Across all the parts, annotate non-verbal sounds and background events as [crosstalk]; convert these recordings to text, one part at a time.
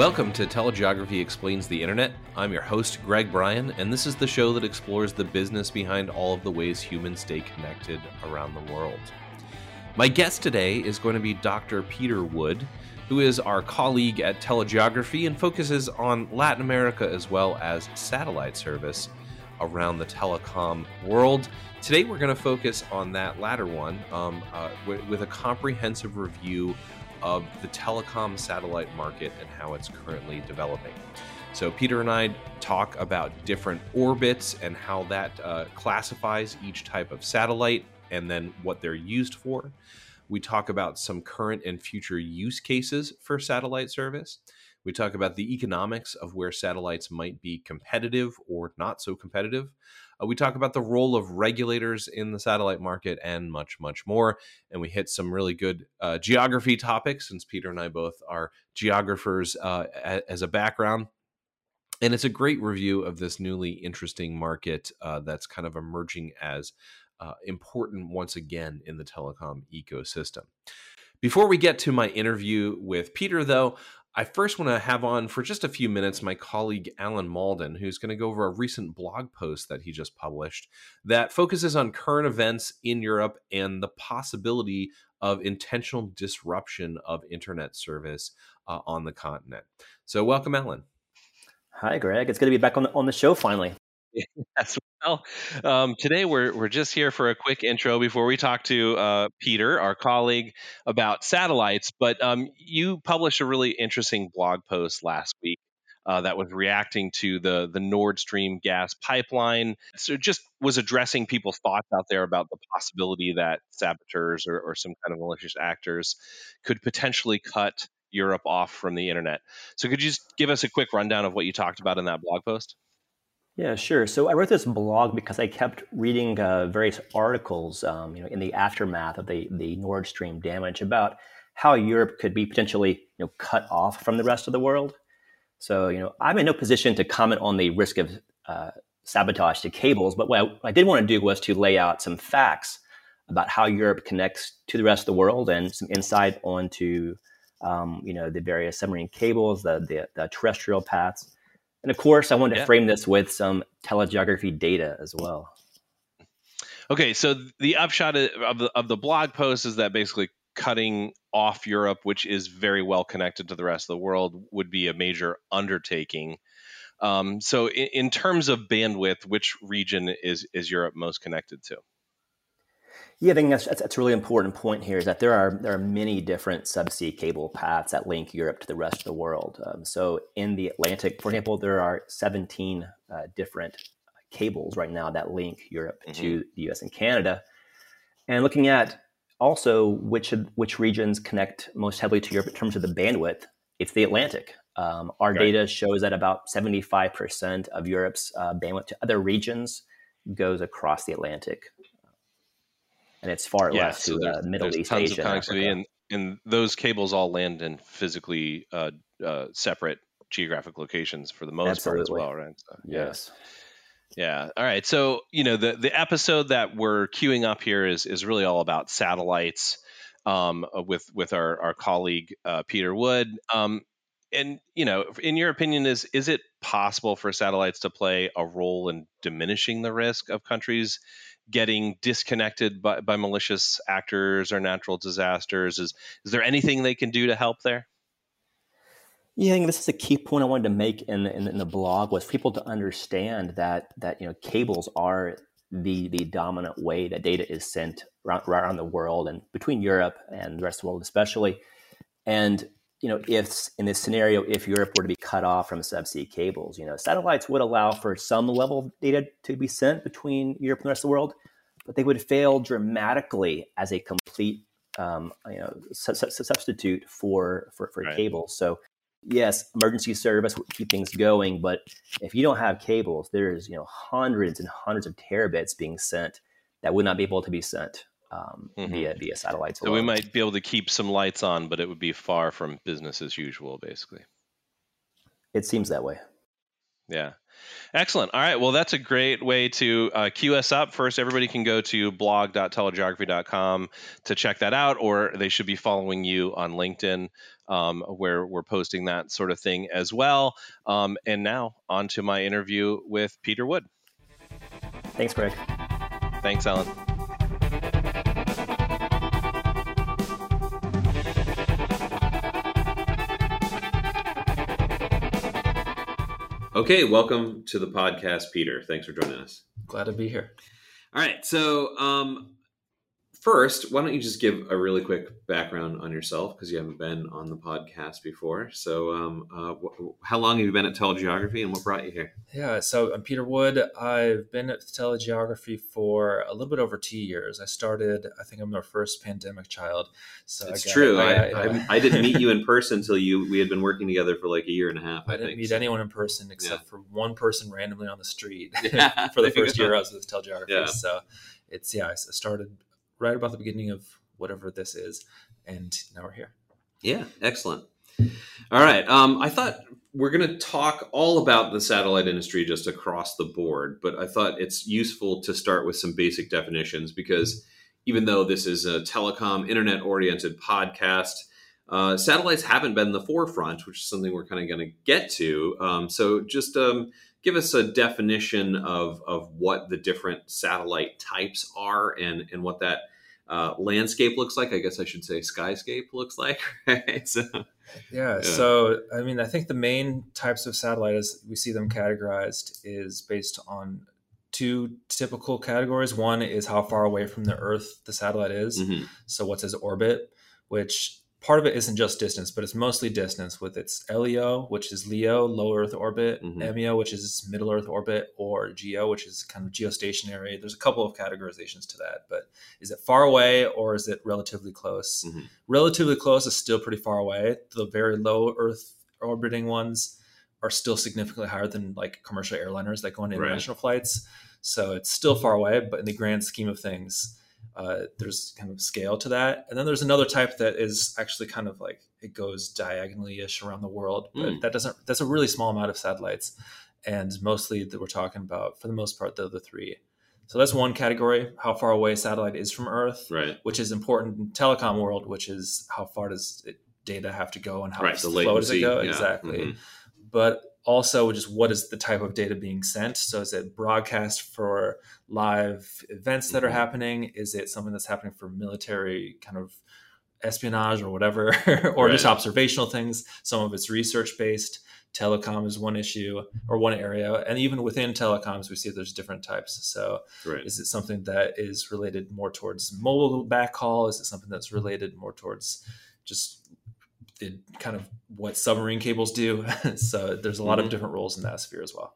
Welcome to Telegeography Explains the Internet. I'm your host, Greg Bryan, and this is the show that explores the business behind all of the ways humans stay connected around the world. My guest today is going to be Dr. Peter Wood, who is our colleague at Telegeography and focuses on Latin America as well as satellite service around the telecom world. Today, we're going to focus on that latter one um, uh, with a comprehensive review of the telecom satellite market and how it's currently developing. So, Peter and I talk about different orbits and how that uh, classifies each type of satellite and then what they're used for. We talk about some current and future use cases for satellite service. We talk about the economics of where satellites might be competitive or not so competitive. Uh, we talk about the role of regulators in the satellite market and much, much more. And we hit some really good uh, geography topics since Peter and I both are geographers uh, as a background. And it's a great review of this newly interesting market uh, that's kind of emerging as uh, important once again in the telecom ecosystem. Before we get to my interview with Peter, though, I first want to have on for just a few minutes my colleague Alan Mauldin, who's going to go over a recent blog post that he just published that focuses on current events in Europe and the possibility of intentional disruption of internet service uh, on the continent. So, welcome, Alan. Hi, Greg. It's good to be back on the, on the show finally. [laughs] Yes. Well, um, today we're we're just here for a quick intro before we talk to uh, Peter, our colleague, about satellites. But um, you published a really interesting blog post last week uh, that was reacting to the the Nord Stream gas pipeline. So just was addressing people's thoughts out there about the possibility that saboteurs or, or some kind of malicious actors could potentially cut Europe off from the internet. So could you just give us a quick rundown of what you talked about in that blog post? Yeah, sure. So I wrote this blog because I kept reading uh, various articles, um, you know, in the aftermath of the the Nord Stream damage about how Europe could be potentially, you know, cut off from the rest of the world. So, you know, I'm in no position to comment on the risk of uh, sabotage to cables, but what I, I did want to do was to lay out some facts about how Europe connects to the rest of the world and some insight onto, um, you know, the various submarine cables, the, the, the terrestrial paths and of course, I wanted to frame this with some telegeography data as well. Okay, so the upshot of the of the blog post is that basically cutting off Europe, which is very well connected to the rest of the world, would be a major undertaking. Um, so, in, in terms of bandwidth, which region is is Europe most connected to? Yeah, I think that's, that's, that's, a really important point here is that there are there are many different subsea cable paths that link Europe to the rest of the world. Um, so in the Atlantic, for example, there are 17 uh, different cables right now that link Europe mm-hmm. to the U.S. and Canada. And looking at also which which regions connect most heavily to Europe in terms of the bandwidth, it's the Atlantic. Um, our data shows that about 75% of Europe's uh, bandwidth to other regions goes across the Atlantic and it's far yeah, less so to uh, Middle East, tons Asia, of connectivity, and, and those cables all land in physically uh, uh, separate geographic locations for the most Absolutely. part as well, right? So, yes. Yeah. All right. So you know the the episode that we're queuing up here is is really all about satellites um, uh, with with our our colleague uh, Peter Wood. Um, and you know, in your opinion, is is it possible for satellites to play a role in diminishing the risk of countries getting disconnected by, by malicious actors or natural disasters? Is is there anything they can do to help there? Yeah, I think this is a key point I wanted to make in the, in, in the blog was people to understand that that you know cables are the the dominant way that data is sent around, around the world and between Europe and the rest of the world especially. And you know, if in this scenario, if Europe were to be cut off from subsea cables, you know, satellites would allow for some level of data to be sent between Europe and the rest of the world, but they would fail dramatically as a complete, um, you know, su- su- substitute for for, for right. cables. So, yes, emergency service would keep things going, but if you don't have cables, there's you know hundreds and hundreds of terabits being sent that would not be able to be sent um, mm-hmm. via via satellites. So we might be able to keep some lights on, but it would be far from business as usual, basically. It seems that way. Yeah. Excellent. All right. Well, that's a great way to uh, queue us up. First, everybody can go to blog.telegeography.com to check that out, or they should be following you on LinkedIn, um, where we're posting that sort of thing as well. Um, and now, on to my interview with Peter Wood. Thanks, Greg. Thanks, Alan. Okay, welcome to the podcast, Peter. Thanks for joining us. Glad to be here. All right, so um, first, why don't you just give a really quick background on yourself because you haven't been on the podcast before. So, um, uh, wh- how long have you been at Telegeography, and what brought you here? Yeah, so I'm Peter Wood. I've been at Telegeography for a little bit over two years. I started, I think I'm their first pandemic child. So it's true. I, I, I, I, didn't meet you in person until you. We had been working together for like a year and a half. I, didn't think, meet so. anyone in person except yeah. for one person randomly on the street [laughs] yeah, [laughs] for the first year I was with Telegeography. So it's yeah, I started right about the beginning of whatever this is, and now we're here. Yeah, excellent. All right. Um, I thought we're going to talk all about the satellite industry just across the board, but I thought it's useful to start with some basic definitions because even though this is a telecom, internet oriented podcast, uh, satellites haven't been the forefront, which is something we're kind of going to get to. Um, so just um, give us a definition of, of what the different satellite types are and, and what that uh, landscape looks like. I guess I should say skyscape looks like. [laughs] Right. So, yeah, yeah, So I mean, I think the main types of satellite as we see them categorized is based on two typical categories. One is how far away from the Earth the satellite is. Mm-hmm. So what's its orbit, which part of it isn't just distance, but it's mostly distance with its LEO, which is LEO, low Earth orbit, mm-hmm. MEO, which is middle Earth orbit, or GEO, which is kind of geostationary. There's a couple of categorizations to that, but is it far away or is it relatively close? Mm-hmm. Relatively close is still pretty far away. The very low Earth orbiting ones are still significantly higher than like commercial airliners that go on international right. flights. So it's still far away, but in the grand scheme of things, uh, there's kind of scale to that. And then there's another type that is actually kind of like it goes diagonally ish around the world, but mm. that doesn't, that's a really small amount of satellites. And mostly that we're talking about, for the most part, the other three. So that's one category, how far away a satellite is from Earth, right. which is important in telecom world, which is how far does it, data have to go and how right, slow does it go? Yeah. Exactly. Mm-hmm. But also just what is the type of data being sent? So is it broadcast for live events that are mm-hmm. happening? Is it something that's happening for military kind of espionage or whatever [laughs] or right. just observational things? Some of it's research based telecom is one issue or one area. And even within telecoms we see there's different types. So right. is it something that is related more towards mobile backhaul? Is it something that's related more towards just kind of what submarine cables do. [laughs] so there's a lot mm-hmm. of different roles in that sphere as well.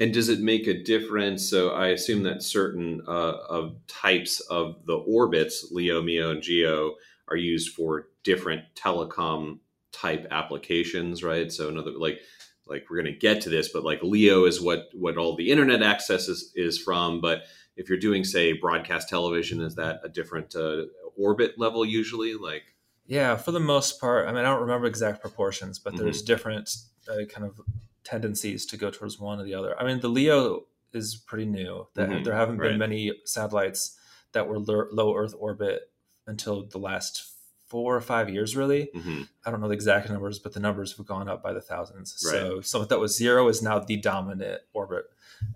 And does it make a difference? So I assume that certain uh, of types of the orbits, LEO, MEO, and GEO, are used for different telecom type applications, right? So another like like we're going to get to this, but like LEO is what what all the internet access is, is from. But if you're doing say broadcast television, is that a different uh, orbit level usually? Like yeah, for the most part. I mean, I don't remember exact proportions, but mm-hmm. there's different uh, kind of tendencies to go towards one or the other. I mean, the Leo is pretty new. That mm-hmm. there haven't right. been many satellites that were low Earth orbit until the last four or five years, really. Mm-hmm. I don't know the exact numbers, but the numbers have gone up by the thousands. Right. So something that was zero is now the dominant orbit.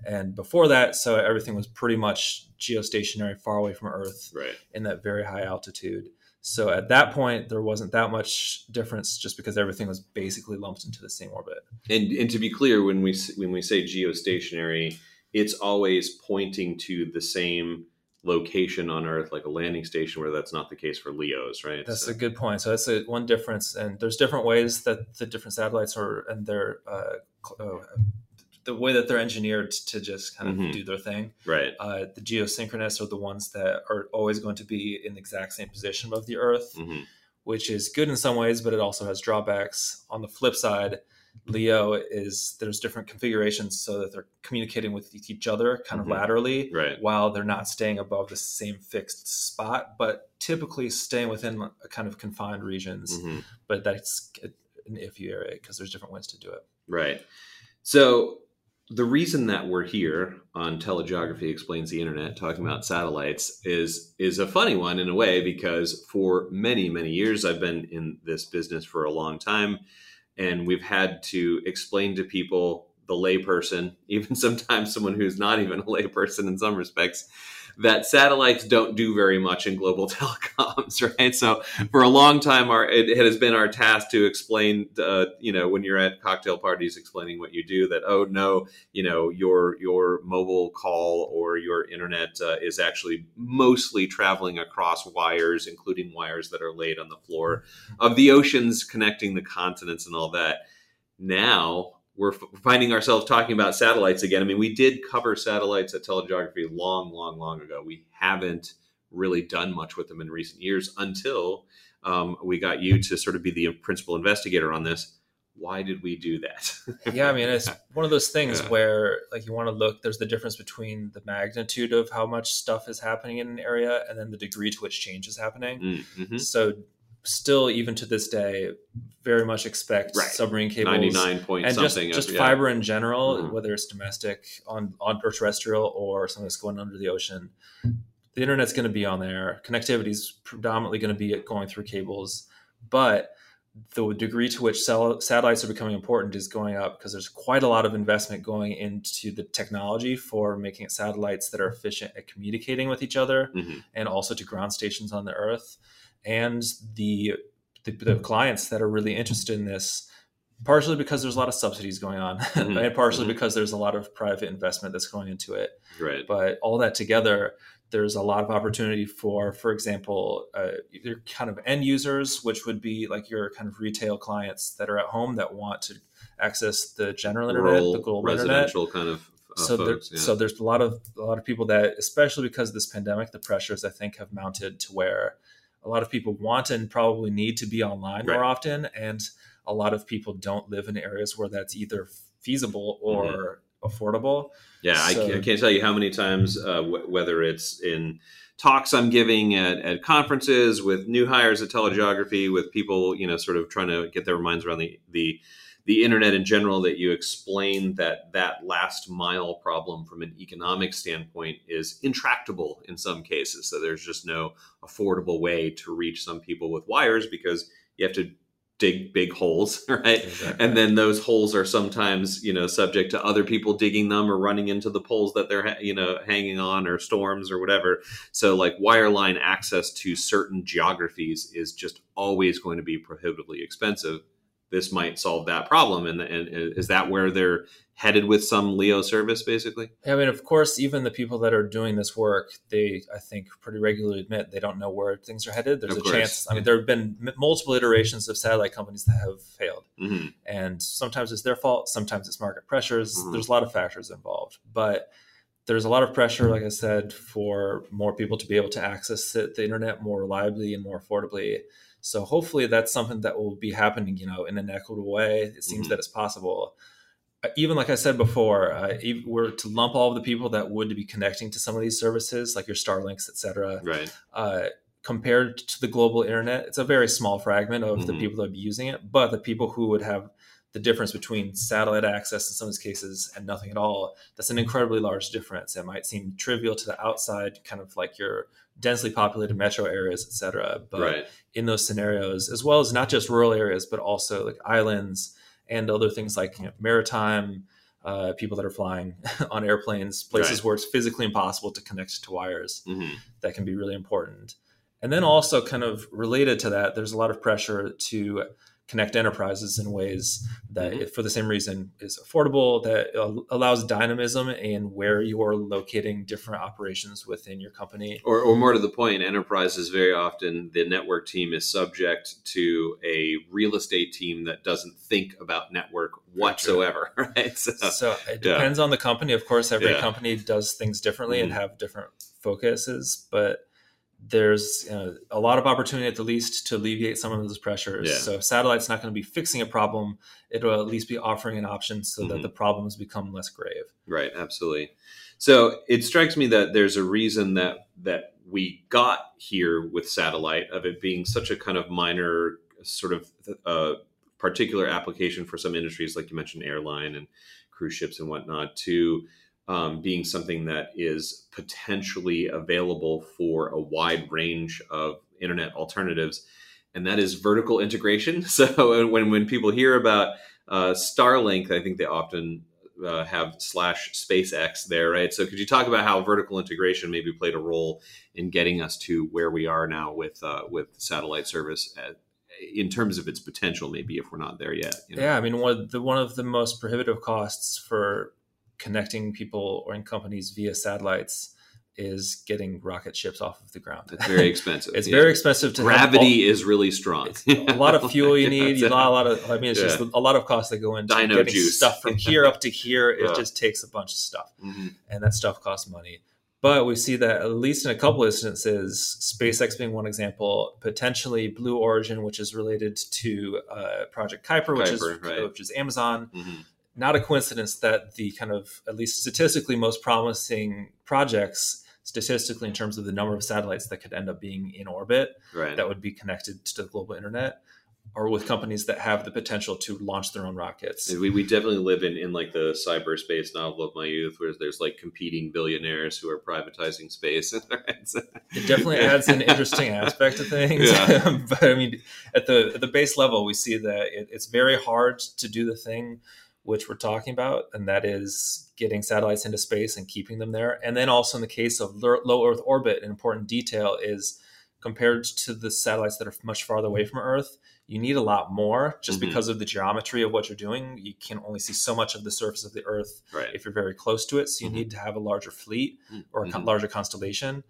And before that, so everything was pretty much geostationary, far away from Earth, right. in that very high altitude. So at that point, there wasn't that much difference, just because everything was basically lumped into the same orbit. And and to be clear, when we when we say geostationary, it's always pointing to the same location on Earth, like a landing station, where that's not the case for LEOs, right? That's so. a good point. So that's a, one difference, and there's different ways that the different satellites are and their uh, uh, the way that they're engineered to just kind of mm-hmm. do their thing. Right. Uh, the geosynchronous are the ones that are always going to be in the exact same position above the Earth, mm-hmm. which is good in some ways, but it also has drawbacks. On the flip side, Leo is there's different configurations so that they're communicating with each other kind of mm-hmm. laterally, right. while they're not staying above the same fixed spot, but typically staying within a kind of confined regions. Mm-hmm. But that's an iffy area because there's different ways to do it. Right. So the reason that we're here on telegeography explains the internet talking about satellites is is a funny one in a way because for many many years I've been in this business for a long time and we've had to explain to people the layperson [laughs] even sometimes someone who's not even a layperson in some respects that satellites don't do very much in global [laughs] telecoms, right? So for a long time, our it, has been our task to explain, uh, you know, when you're at cocktail parties, explaining what you do. That oh no, you know, your your mobile call or your internet uh, is actually mostly traveling across wires, including wires that are laid on the floor of the oceans connecting the continents and all that. Now we're finding ourselves talking about satellites again. I mean, we did cover satellites at telegeography long, long, long ago. We haven't really done much with them in recent years until um, we got you to sort of be the principal investigator on this. Why did we do that? [laughs] yeah, I mean, it's one of those things yeah. where, like, you want to look. There's the difference between the magnitude of how much stuff is happening in an area and then the degree to which change is happening. Mm, mm-hmm. So, still even to this day very much expect right. submarine cables 99 point and something just, just fiber in general mm-hmm. whether it's domestic on on or terrestrial or something that's going under the ocean the internet's going to be on there connectivity is predominantly going to be going through cables but the degree to which cell, satellites are becoming important is going up because there's quite a lot of investment going into the technology for making satellites that are efficient at communicating with each other mm-hmm. and also to ground stations on the earth and the, the, the clients that are really interested in this partially because there's a lot of subsidies going on [laughs] mm-hmm. and partially mm-hmm. because there's a lot of private investment that's going into it right but all that together there's a lot of opportunity for for example uh, your kind of end users which would be like your kind of retail clients that are at home that want to access the general internet Rural, the global residential internet. kind of uh, so, folks, there, yeah. so there's a lot of a lot of people that especially because of this pandemic the pressures i think have mounted to where a lot of people want and probably need to be online right. more often and a lot of people don't live in areas where that's either feasible or mm-hmm. affordable yeah so, I, I, can't tell you how many times uh, w- whether it's in talks i'm giving at, at conferences with new hires at telegeography with people you know sort of trying to get their minds around the the the internet in general that you explain that that last mile problem from an economic standpoint is intractable in some cases. So there's just no affordable way to reach some people with wires because you have to dig big holes [laughs] right? Exactly. and then those holes are sometimes you know subject to other people digging them or running into the poles that they're you know hanging on or storms or whatever. So like wireline access to certain geographies is just always going to be prohibitively expensive this might solve that problem. And, and, is that where they're headed with some Leo service, basically? I mean, of course, even the people that are doing this work, they, I think, pretty regularly admit they don't know where things are headed. There's of a course. chance. I mean, there have been multiple iterations of satellite companies that have failed, mm-hmm. and sometimes it's their fault. Sometimes it's market pressures. Mm-hmm. There's a lot of factors involved, but there's a lot of pressure, like I said, for more people to be able to access the internet more reliably and more affordably. So hopefully that's something that will be happening, you know, in an equitable way. It seems mm-hmm. that it's possible. Uh, even like I said before, uh, we're to lump all of the people that would be connecting to some of these services, like your Starlinks, et cetera, right. Uh, compared to the global internet, it's a very small fragment of mm-hmm. the people that would be using it. But the people who would have the difference between satellite access in some of these cases and nothing at all, that's an incredibly large difference. It might seem trivial to the outside, kind of like your densely populated metro areas, et cetera. But right. in those scenarios, as well as not just rural areas, but also like islands and other things like you know, maritime, uh, people that are flying [laughs] on airplanes, places right. where it's physically impossible to connect to wires, mm-hmm. that can be really important. And then also, kind of related to that, there's a lot of pressure to connect enterprises in ways that, mm-hmm. for the same reason, is affordable, that allows dynamism in where you're locating different operations within your company. Or, or more to the point, enterprises very often, the network team is subject to a real estate team that doesn't think about network whatsoever, [laughs] right? So, so it depends yeah. on the company. Of course, every yeah. company does things differently mm-hmm. and have different focuses, but there's uh, a lot of opportunity at the least to alleviate some of those pressures. Yeah. So satellite's not going to be fixing a problem; it'll at least be offering an option so mm-hmm. that the problems become less grave. Right. Absolutely. So it strikes me that there's a reason that that we got here with satellite of it being such a kind of minor sort of uh, particular application for some industries, like you mentioned, airline and cruise ships and whatnot, to um, being something that is potentially available for a wide range of internet alternatives, and that is vertical integration. [laughs] So when when people hear about uh, Starlink, I think they often uh, have slash SpaceX there, right? So could you talk about how vertical integration maybe played a role in getting us to where we are now with uh, with satellite service at, in terms of its potential, maybe if we're not there yet? You know? Yeah, I mean, one of the one of the most prohibitive costs for connecting people or in companies via satellites is getting rocket ships off of the ground. It's very expensive. [laughs] it's yeah. very expensive to gravity all, is really strong. a lot of fuel you [laughs] need. You know, a lot of. I mean, it's yeah. just a lot of costs that go into Dino getting juice. stuff from here up to here. It yeah. just takes a bunch of stuff, mm-hmm. and that stuff costs money. But we see that at least in a couple instances, SpaceX being one example, potentially Blue Origin, which is related to uh, Project Kuiper, which is right. which is Amazon. Mm-hmm not a coincidence that the kind of at least statistically most promising projects statistically in terms of the number of satellites that could end up being in orbit right. that would be connected to the global internet are with companies that have the potential to launch their own rockets. We, we definitely live in, in like the cyberspace novel of my youth where there's like competing billionaires who are privatizing space. [laughs] it definitely adds an interesting [laughs] aspect to things. Yeah. [laughs] but I mean, at the, at the base level, we see that it, it's very hard to do the thing which we're talking about, and that is getting satellites into space and keeping them there. And then also in the case of low Earth orbit, an important detail is compared to the satellites that are much farther away from Earth, you need a lot more just mm-hmm. because of the geometry of what you're doing. You can only see so much of the surface of the Earth right. if you're very close to it. So you mm-hmm. need to have a larger fleet or a mm-hmm. larger constellation.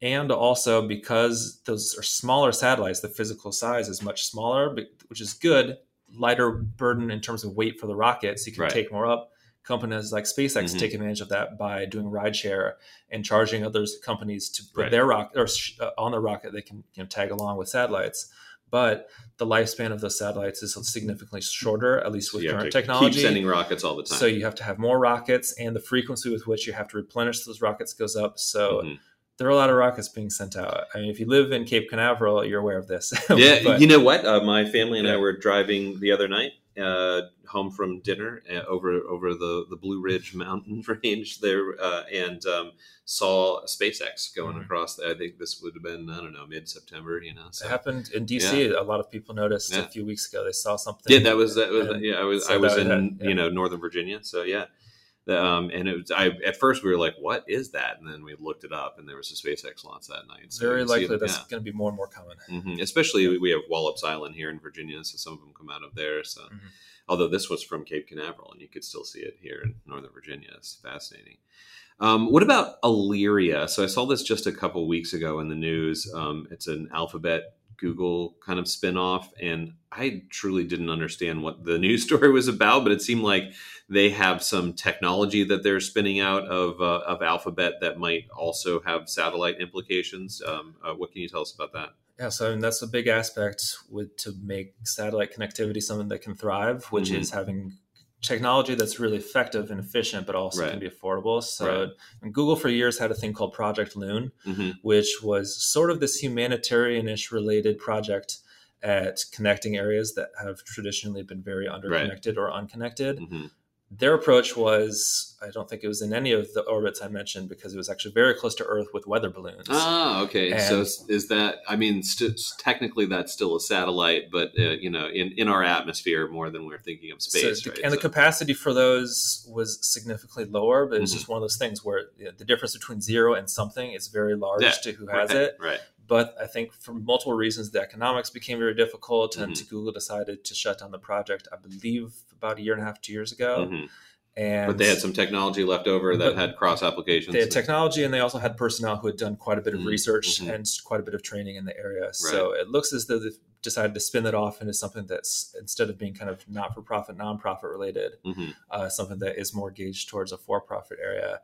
And also because those are smaller satellites, the physical size is much smaller, which is good lighter burden in terms of weight for the rocket, so you can right. take more up. Companies like SpaceX mm-hmm. take advantage of that by doing rideshare and charging other companies to put right. their rocket or uh, on the rocket. They can you know, tag along with satellites, but the lifespan of those satellites is significantly shorter, at least with so current technology. Keep sending rockets all the time. So you have to have more rockets, and the frequency with which you have to replenish those rockets goes up. So mm-hmm there are a lot of rockets being sent out. I mean, if you live in Cape Canaveral, you're aware of this. [laughs] yeah, but, you know what? Uh, my family and yeah. I were driving the other night uh, home from dinner uh, over over the the Blue Ridge [laughs] mountain [laughs] range there, uh, and um, saw SpaceX going mm-hmm. across. I think this would have been I don't know mid September. You know, so. it happened in DC. Yeah. A lot of people noticed yeah. a few weeks ago. They saw something. Yeah, that was that was yeah. I was I was in had, you know Northern Virginia. So yeah. Um, and it was, I, at first we were like, what is that? And then we looked it up and there was a SpaceX launch that night. So Very likely that's yeah. going to be more and more common. Mm-hmm. Especially yeah. we have Wallops Island here in Virginia. So some of them come out of there. So, mm-hmm. although this was from Cape Canaveral and you could still see it here in Northern Virginia. It's fascinating. Um, what about Aalyria? So I saw this just a couple weeks ago in the news. Um, it's an alphabet Google kind of spinoff, and I truly didn't understand what the [laughs] news story was about, but it seemed like they have some technology that they're spinning out of uh, of Alphabet that might also have satellite implications. Um, uh, what can you tell us about that? Yeah, so I mean, that's a big aspect with to make satellite connectivity something that can thrive, which mm-hmm. is having technology that's really effective and efficient, but also right. can be affordable. So, right. Google for years had a thing called Project Loon, mm-hmm. which was sort of this humanitarian-ish related project at connecting areas that have traditionally been very underconnected right. or unconnected. Mm-hmm their approach was I don't think it was in any of the orbits I mentioned because it was actually very close to Earth with weather balloons. Ah, okay. And so is that? I mean, st- technically that's still a satellite, but uh, you know, in in our atmosphere more than we're thinking of space. So right? And so. the capacity for those was significantly lower, but it's mm-hmm. just one of those things where you know, the difference between zero and something is very large yeah, to who has right, it. Right. But I think for multiple reasons, the economics became very difficult, and mm-hmm. Google decided to shut down the project. I believe about a year and a half, two years ago. Mm-hmm. And but they had some technology left over that had cross applications. They had technology, and they also had personnel who had done quite a bit of mm-hmm. research mm-hmm. and quite a bit of training in the area. Right. So it looks as though they've decided to spin that off into something that's instead of being kind of not for profit, nonprofit related, mm-hmm. uh, something that is more gauged towards a for profit area.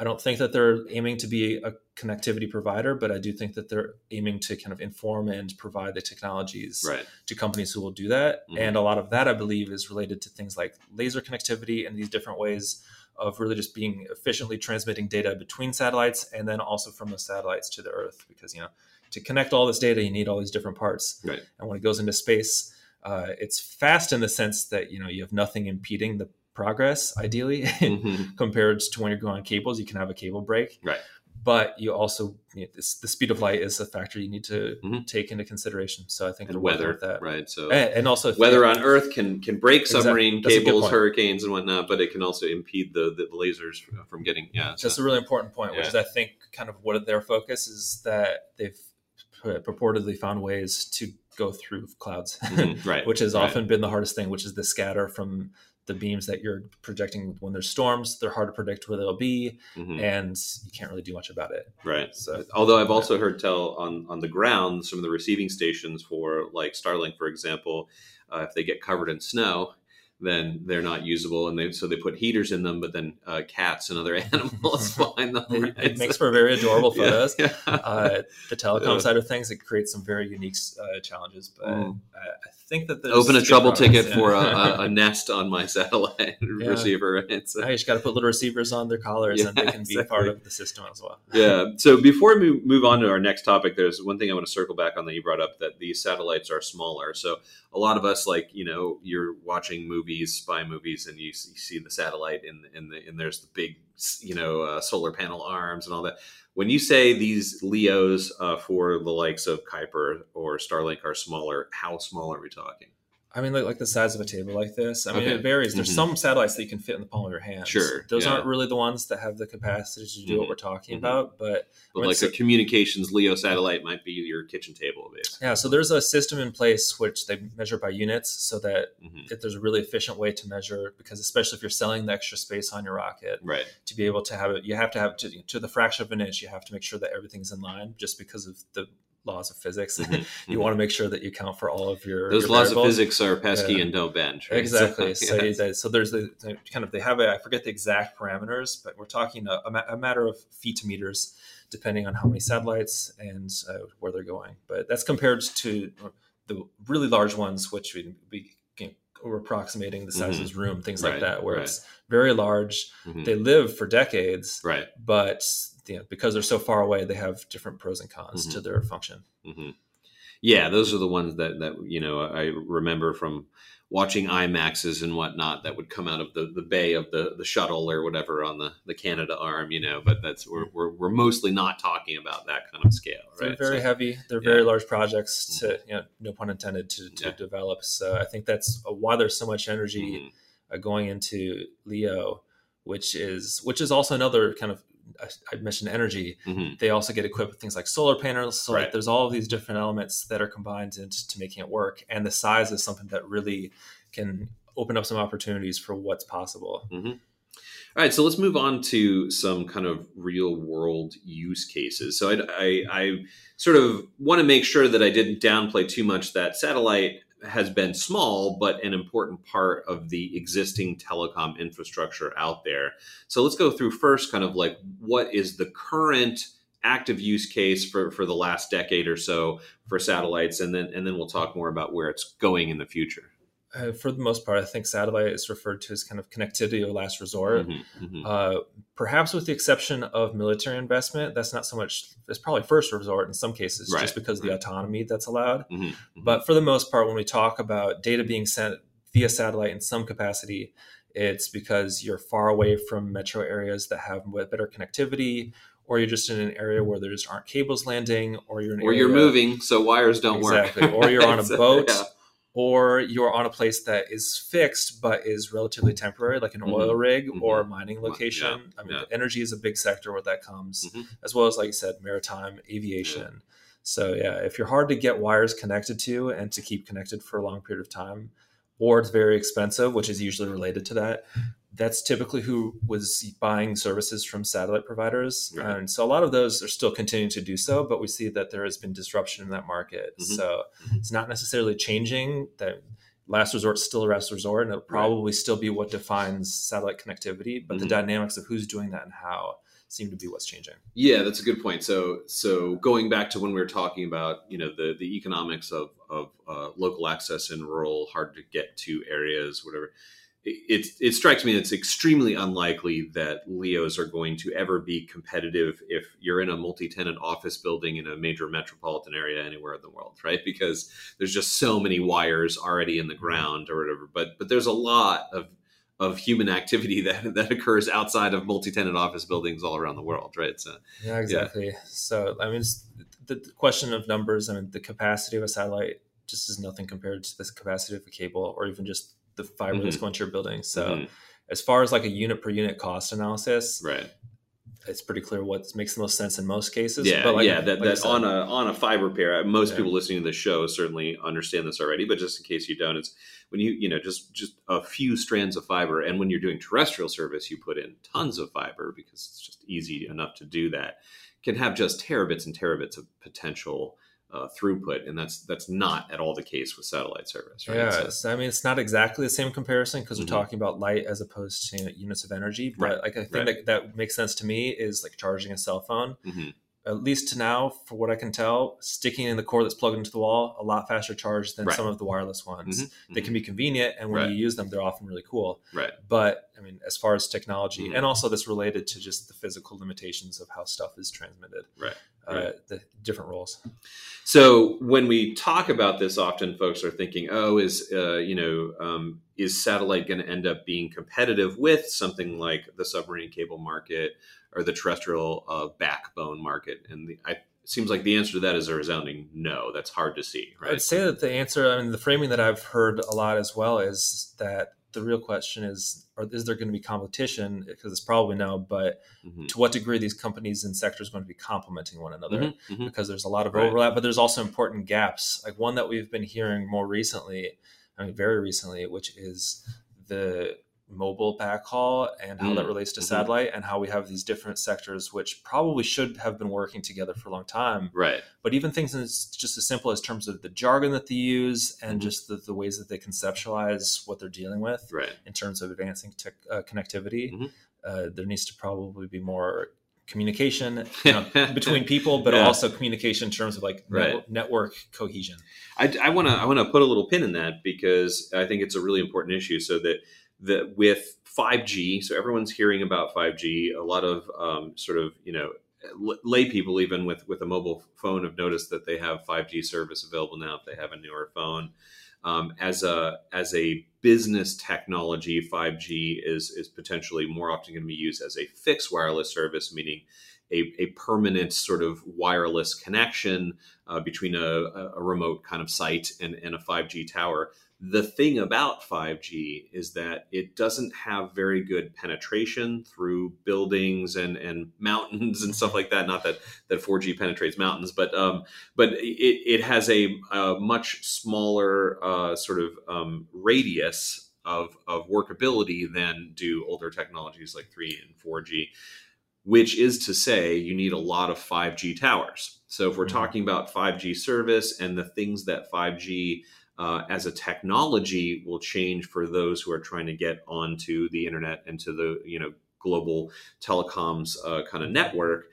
I don't think that they're aiming to be a connectivity provider, but I do think that they're aiming to kind of inform and provide the technologies right. to companies who will do that. Mm-hmm. And a lot of that, I believe, is related to things like laser connectivity and these different ways of really just being efficiently transmitting data between satellites and then also from the satellites to the Earth. Because, you know, to connect all this data, you need all these different parts. Right. And when it goes into space, Uh, it's fast in the sense that you know you have nothing impeding the progress, ideally, [laughs] mm-hmm. compared to when you're going on cables. You can have a cable break, right? but you also you know, this, the speed of light is a factor you need to mm-hmm. take into consideration. So I think and weather, that. right? So and, and also weather on Earth can can break submarine exactly. cables, hurricanes, and whatnot, but it can also impede the, the lasers from getting. Yeah, so. that's a really important point, yeah. which is I think kind of what their focus is that they've purportedly found ways to go through clouds, mm-hmm. [laughs] right? which has right. often been the hardest thing, which is the scatter from the beams that you're projecting when there's storms they're hard to predict where they'll be mm-hmm. and you can't really do much about it right so although i've also heard tell on on the ground some of the receiving stations for like starlink for example uh, if they get covered in snow then they're not usable, and they so they put heaters in them. But then uh, cats and other [laughs] animals [laughs] find them. Right? It, makes for very adorable [laughs] photos. Yeah, yeah. Uh, the telecom yeah. side of things, it creates some very unique uh, challenges. But mm. I think that open a trouble ticket for a, a, a, nest on my satellite [laughs] receiver. Right? So, you just got to put little receivers on their collars, and they can exactly. be part of the system as well. [laughs] yeah. So before we move on to our next topic, there's one thing I want to circle back on that you brought up that these satellites are smaller. So a lot of us, like you know, you're watching movies, spy movies, and you, you see the satellite, and and, the, and there's the big, you know, uh, solar panel arms and all that. When you say these Leos uh, for the likes of Kuiper or Starlink are smaller, how small are we talking? I mean, like, like the size of a table like this. I mean, okay. it varies. There's mm-hmm. some satellites that you can fit in the palm of your hand. Sure, those yeah. aren't really the ones that have the capacity to do mm-hmm. what we're talking mm-hmm. about. But, but like a communications LEO satellite might be your kitchen table, basically. Yeah. So there's a system in place which they measure by units, so that mm-hmm. if there's a really efficient way to measure, because especially if you're selling the extra space on your rocket, right, to be able to have it, you have to have to, to the fraction of an inch. You have to make sure that everything's in line, just because of the laws of physics. [laughs] Mm-hmm. you mm-hmm. want to make sure that you count for all of your those your laws variables. of physics are pesky yeah. and don't bend. Right? Exactly. [laughs] So, yes. so, there's the, kind of they have a, I forget the exact parameters, but we're talking a, a, matter of feet to meters, depending on how many satellites and uh, where they're going. But that's compared to the really large ones, which we, we we're approximating the size mm-hmm. of this room, things right. like that, where right. it's very large. Mm-hmm. They live for decades, right? But you know, because they're so far away, they have different pros and cons mm-hmm. to their function. Mm-hmm. Yeah, those are the ones that that you know I remember from watching IMAXs and whatnot that would come out of the, the bay of the, the shuttle or whatever on the, the Canadarm, you know, but that's we're, we're, we're mostly not talking about that kind of scale, right? They're very so, heavy. They're yeah. very large projects to, mm-hmm. you know, no pun intended to, to yeah. develop. So I think that's why there's so much energy mm-hmm. uh, going into Leo, which is, which is also another kind of I mentioned energy. Mm-hmm. They also get equipped with things like solar panels. So right. like there's all of these different elements that are combined into making it work. And the size is something that really can open up some opportunities for what's possible. Mm-hmm. All right, so let's move on to some kind of real world use cases. So I, I, I sort of want to make sure that I didn't downplay too much that satellite has been small, but an important part of the existing telecom infrastructure out there. So let's go through first, kind of like what is the current active use case for, for the last decade or so for satellites, and then and then we'll talk more about where it's going in the future uh, for the most part, I think satellite is referred to as kind of connectivity or last resort. Mm-hmm, mm-hmm. Uh, perhaps with the exception of military investment, that's not so much. It's probably first resort in some cases, right, just because right. of the autonomy that's allowed. Mm-hmm, mm-hmm, but for the most part, when we talk about data being sent via satellite in some capacity, it's because you're far away from metro areas that have better connectivity, or you're just in an area where there just aren't cables landing, or you're or you're moving, so wires don't exactly. work, or you're on a [laughs] boat. yeah or you're on a place that is fixed but is relatively temporary, like an mm-hmm. oil rig mm-hmm. or a mining location. Yeah. I mean, yeah. energy is a big sector where that comes, mm-hmm. as well as, like you said, maritime aviation. Yeah. So, yeah, if you're hard to get wires connected to and to keep connected for a long period of time, or it's very expensive, which is usually related to that, that's typically who was buying services from satellite providers. Right. And so a lot of those are still continuing to do so, but we see that there has been disruption in that market. Mm-hmm. So mm-hmm. it's not necessarily changing that last resort is still a last resort and it'll probably right. still be what defines satellite connectivity, but mm-hmm. the dynamics of who's doing that and how seem to be what's changing. Yeah, that's a good point. So, so going back to when we were talking about, you know, the the economics of of uh, local access in rural, hard to get to areas, whatever it, it strikes me it's extremely unlikely that leos are going to ever be competitive if you're in a multi-tenant office building in a major metropolitan area anywhere in the world right? Because there's just so many wires already in the mm-hmm. ground or whatever. But but there's a lot of of human activity [laughs] that that occurs outside of multi-tenant office buildings all around the world right? So yeah exactly. Yeah. so i mean the, the question of numbers i mean the capacity of a satellite just is nothing compared to the capacity of a cable or even just the fiber mm-hmm. that's going to your building. So mm-hmm. as far as like a unit per unit cost analysis, right. It's pretty clear what makes the most sense in most cases. Yeah, but like, yeah. That, like that on a on a fiber pair, most yeah. people listening to the show certainly understand this already. But just in case you don't, it's when you you know just just a few strands of fiber, and when you're doing terrestrial service, you put in tons of fiber because it's just easy enough to do that. Can have just terabits and terabits of potential uh, throughput, and that's that's not at all the case with satellite service. Right? Yeah, so, I mean it's not exactly the same comparison because mm-hmm. we're talking about light as opposed to you know, units of energy. But right. like I think right. that, that makes sense to me is like charging a cell phone. Mm-hmm. At least to now, for what I can tell, sticking in the core that's plugged into the wall, a lot faster charge than right. some of the wireless ones. Mm-hmm. They can be convenient, and when you use them, they're often really cool. Right. But I mean, as far as technology, mm-hmm. and also this related to just the physical limitations of how stuff is transmitted. Right uh, the different roles. So when we talk about this, often folks are thinking, "Oh, is uh, you know, um, is satellite going to end up being competitive with something like the submarine cable market or the terrestrial uh, backbone market?" And the, I, it seems like the answer to that is a resounding no. That's hard to see. Right? I'd say that the answer, I mean, the framing that I've heard a lot as well is that the real question is or is there going to be competition because it's probably no but mm-hmm. to what degree these companies and sectors going to be complementing one another mm-hmm, mm-hmm. because there's a lot of right. overlap but there's also important gaps like one that we've been hearing more recently i mean very recently which is the mobile backhaul and how mm. that relates to mm-hmm. satellite and how we have these different sectors which probably should have been working together for a long time right but even things as just as simple as terms of the jargon that they use and mm-hmm. just the, the, ways that they conceptualize what they're dealing with right. in terms of advancing tech, uh, connectivity mm-hmm. uh, there needs to probably be more communication you know, [laughs] between people, but yeah. also communication in terms of like right. net- network cohesion. I want to I want to put a little pin in that because I think it's a really important issue. So that that with 5G, so everyone's hearing about 5G. A lot of um, sort of you know lay people even with with a mobile phone have noticed that they have 5G service available now if they have a newer phone. Um, as a as a business technology, 5G is is potentially more often going to be used as a fixed wireless service, meaning a, a permanent sort of wireless connection uh, between a, a, remote kind of site and, and a 5G tower the thing about 5G is that it doesn't have very good penetration through buildings and, and [laughs] mountains and stuff like that. Not that, that 4G penetrates mountains, but um, but it, it has a, a much smaller uh, sort of um, radius of, of workability than do older technologies like 3 and 4G. Which is to say, you need a lot of 5G towers. So, if we're mm-hmm. talking about 5G service and the things that 5G uh, as a technology will change for those who are trying to get onto the internet and to the you know global telecoms uh, kind of network,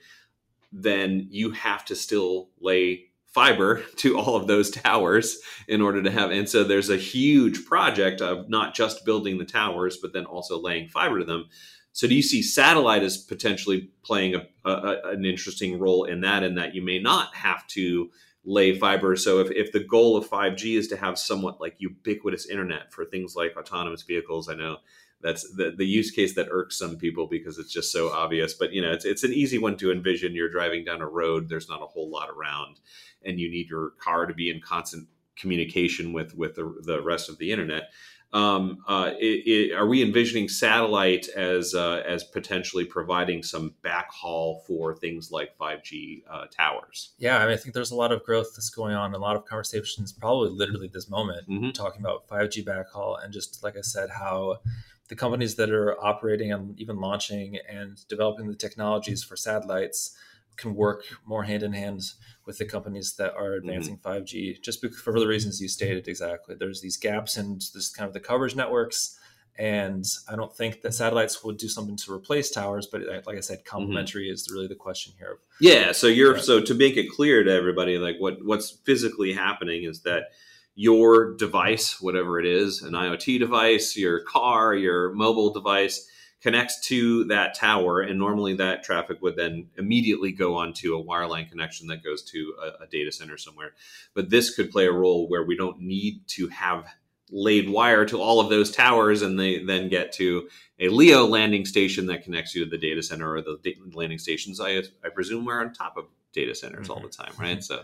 then you have to still lay fiber [laughs] to all of those towers in order to have and so there's a huge project of not just building the towers but then also laying fiber to them. So do you see satellite as potentially playing a, a, an interesting role in that in that you may not have to lay fiber. So if, if the goal of 5G is to have somewhat like ubiquitous internet for things like autonomous vehicles, I know that's the, the use case that irks some people because it's just so obvious. But you know, it's it's an easy one to envision. You're driving down a road, there's not a whole lot around, and you need your car to be in constant communication with with the, the rest of the internet um, uh, it, it, are we envisioning satellite as uh, as potentially providing some backhaul for things like 5G uh, towers? Yeah, I mean, I think there's a lot of growth that's going on, a lot of conversations, probably literally this moment, mm-hmm. talking about 5G backhaul, and just like I said, how the companies that are operating and even launching and developing the technologies for satellites can work more hand in hand with the companies that are mm-hmm. advancing mm-hmm. 5G, just for the reasons you stated exactly. There's these gaps in this kind of the coverage networks, and I don't think that satellites would do something to replace towers, but uh, like I said, mm-hmm. complementary mm-hmm. is really the question here. Yeah. So you're so to make it clear to everybody, like what what's physically happening is that your device, whatever it is, an IoT device, your car, your mobile device, connects to that tower, and normally that traffic would then immediately go onto a wireline connection that goes to a, a, data center somewhere. But this could play a role where we don't need to have laid wire to all of those towers, and they then get to a LEO landing station that connects you to the data center or the landing stations. I, I presume we're on top of data centers mm-hmm. all the time, right? So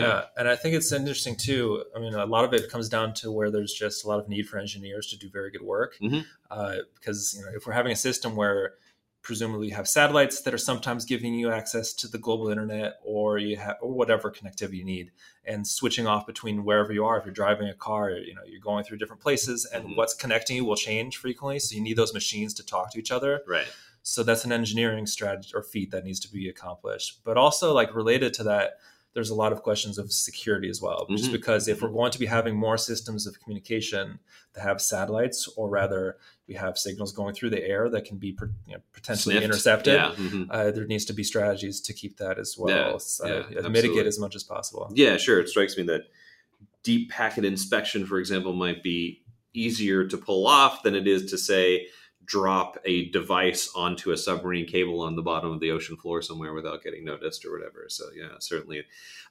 yeah. and I think it's interesting too. I mean, a lot of it comes down to where there's just a lot of need for engineers to do very good work. Mm-hmm. Uh, because you know, if we're having a system where presumably you have satellites that are sometimes giving you access to the global internet, or you have or whatever connectivity you need, and switching off between wherever you are. If you're driving a car, you know, you're going through different places, and mm-hmm. what's connecting you will change frequently. So you need those machines to talk to each other. Right. So that's an engineering strategy or feat that needs to be accomplished. But also, like related to that there's a lot of questions of security as well. Mm-hmm. Just because if we're going to be having more systems of communication that have satellites, or rather, we have signals going through the air that can be you know, potentially Sniffed. intercepted, yeah. mm-hmm. uh, there needs to be strategies to keep that as well, yeah, yeah, uh, mitigate as much as possible. Yeah, sure. It strikes me that deep packet inspection, for example, might be easier to pull off than it is to say drop a device onto a submarine cable on the bottom of the ocean floor somewhere without getting noticed or whatever. So yeah, certainly.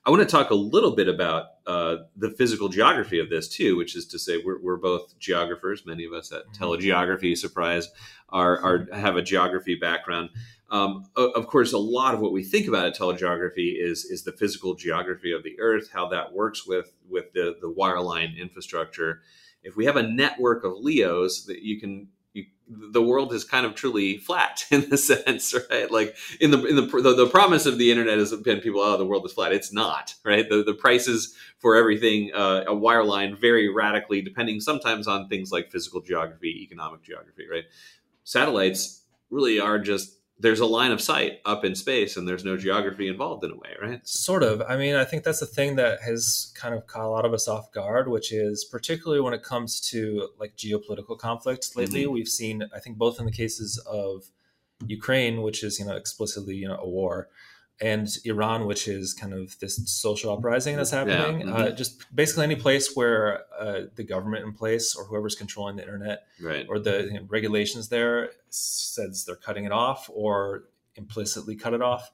I want to talk a little bit about uh, the physical geography of this too, which is to say we're, we're both geographers. Many of us at mm-hmm. telegeography, surprise, are, are have a geography background. Um, of course, a lot of what we think about at telegeography is is the physical geography of the Earth, how that works with with the the wireline infrastructure. If we have a network of LEOs that you can the world is kind of truly flat [laughs] in the sense, right? Like in the in the, the, the promise of the internet has been people, oh, the world is flat. It's not, right? The the prices for everything uh, a wireline vary radically depending sometimes on things like physical geography, economic geography, right? Satellites really are just there's a line of sight up in space and there's no geography involved in a way, right? Sort of. I mean, I think that's the thing that has kind of caught a lot of us off guard, which is particularly when it comes to like geopolitical conflicts lately. Mm-hmm. We've seen, I think, both in the cases of Ukraine, which is, you know, explicitly, you know, a war, and Iran, which is kind of this social uprising that's happening. Yeah. Mm-hmm. Uh, just basically any place where uh, the government in place or whoever's controlling the internet right. or the you know, regulations there says they're cutting it off or implicitly cut it off.